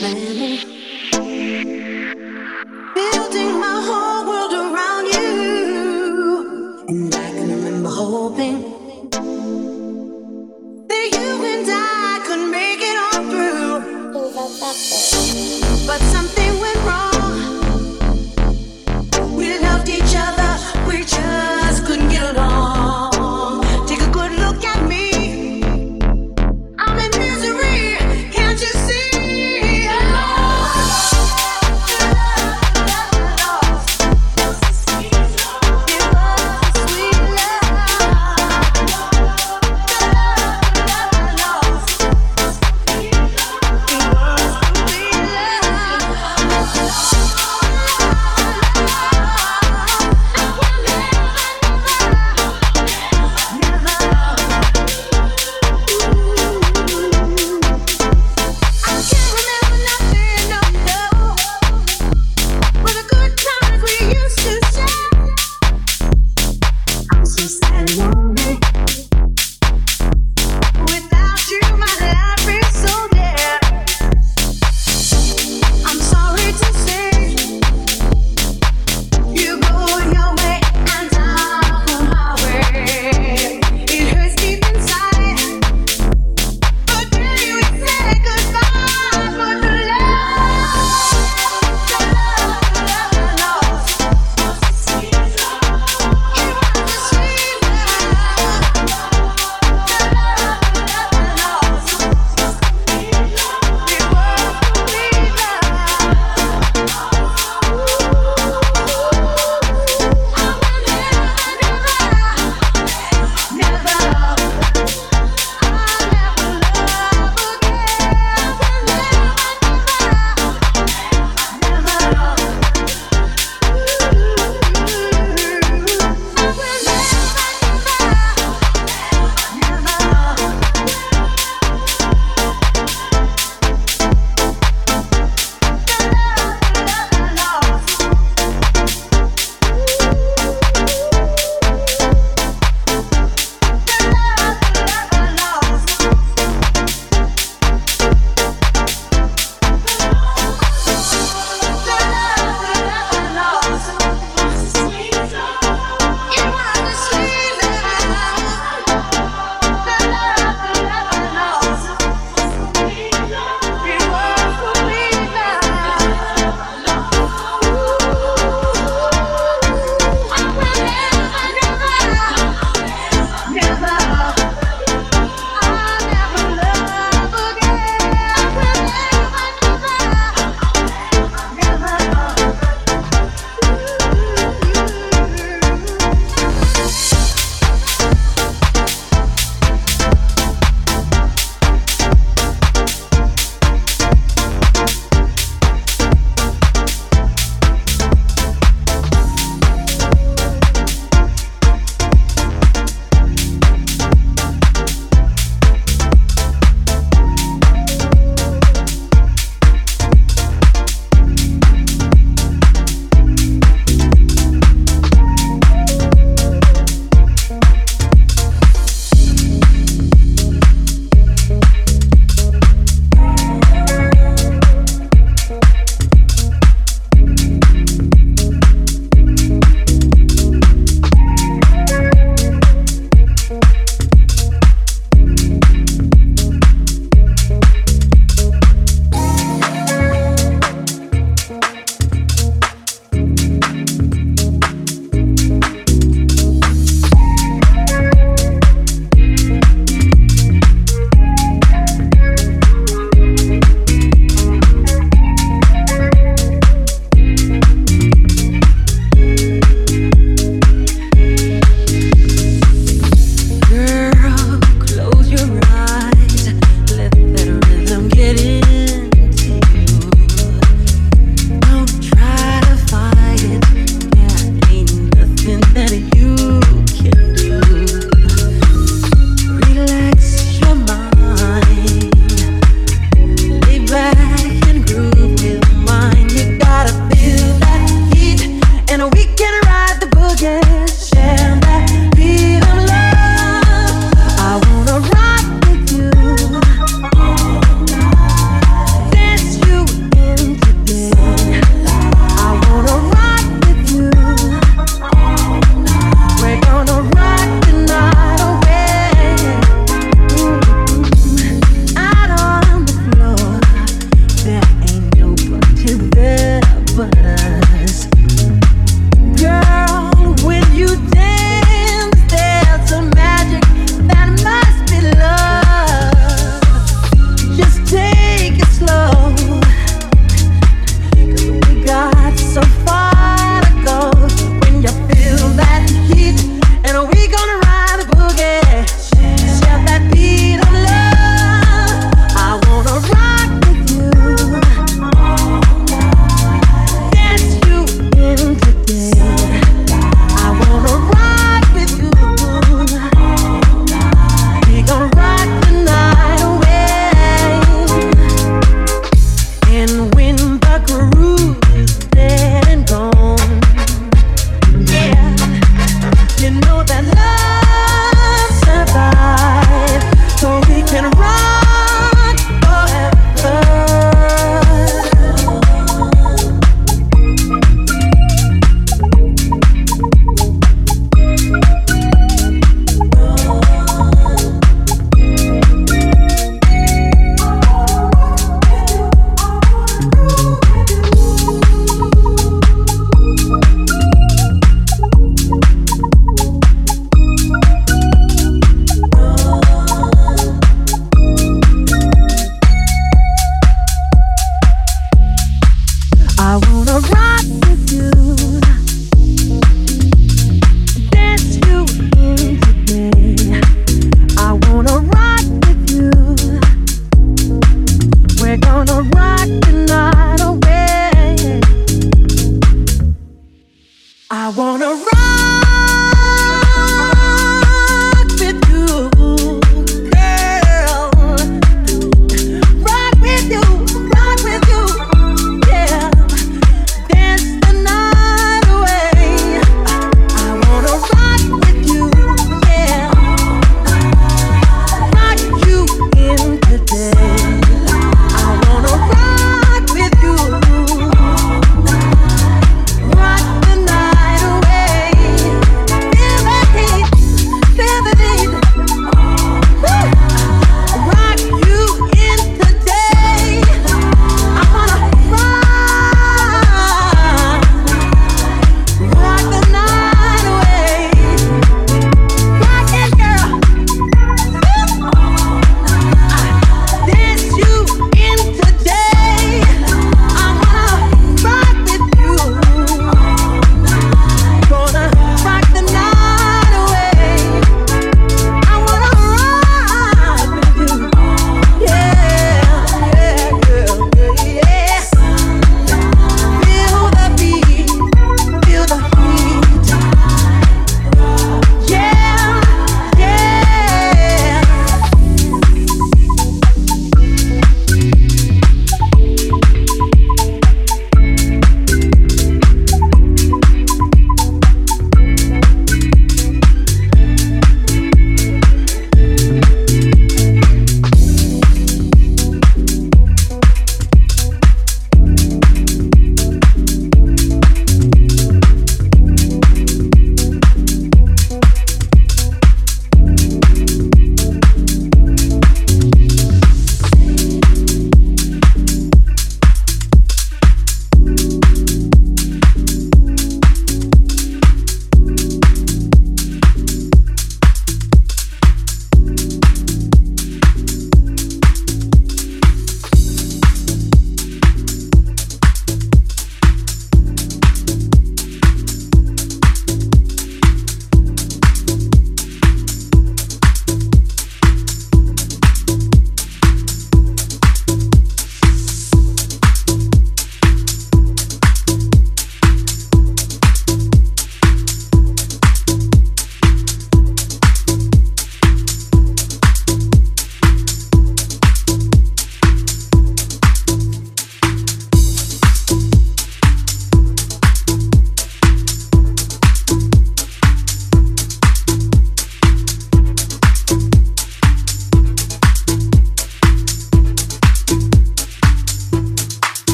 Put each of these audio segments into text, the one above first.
planet.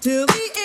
Tried to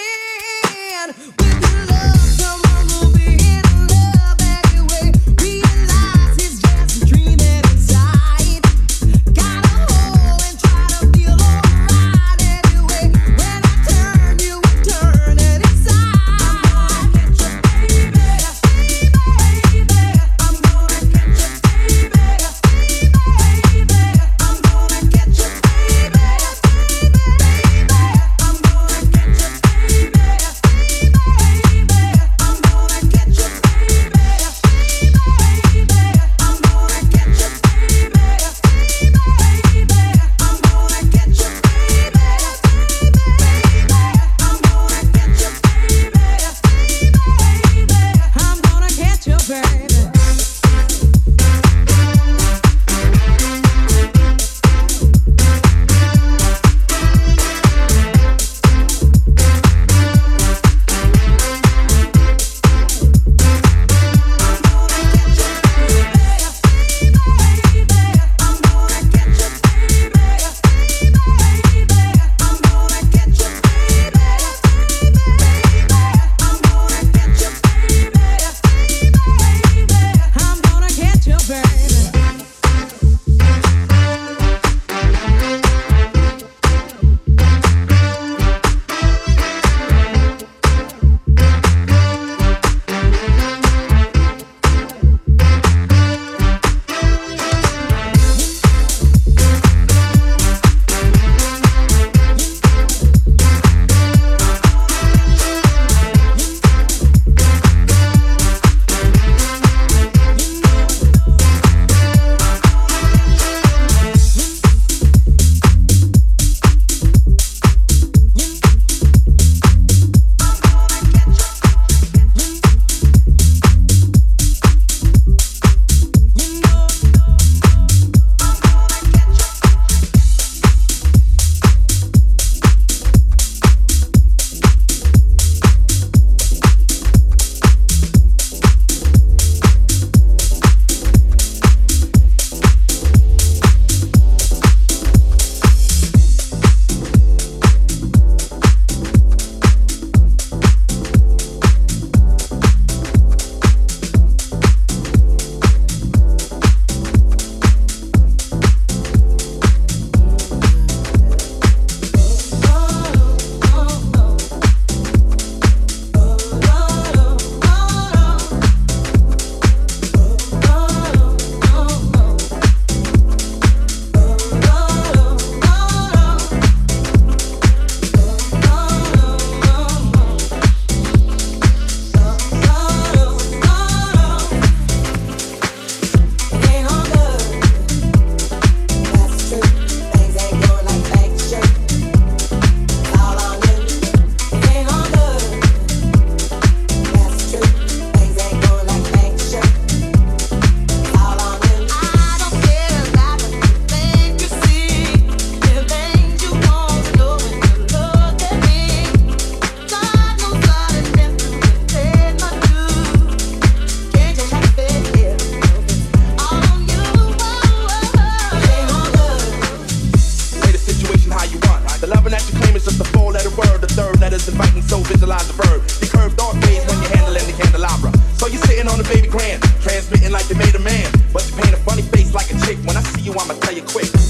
bring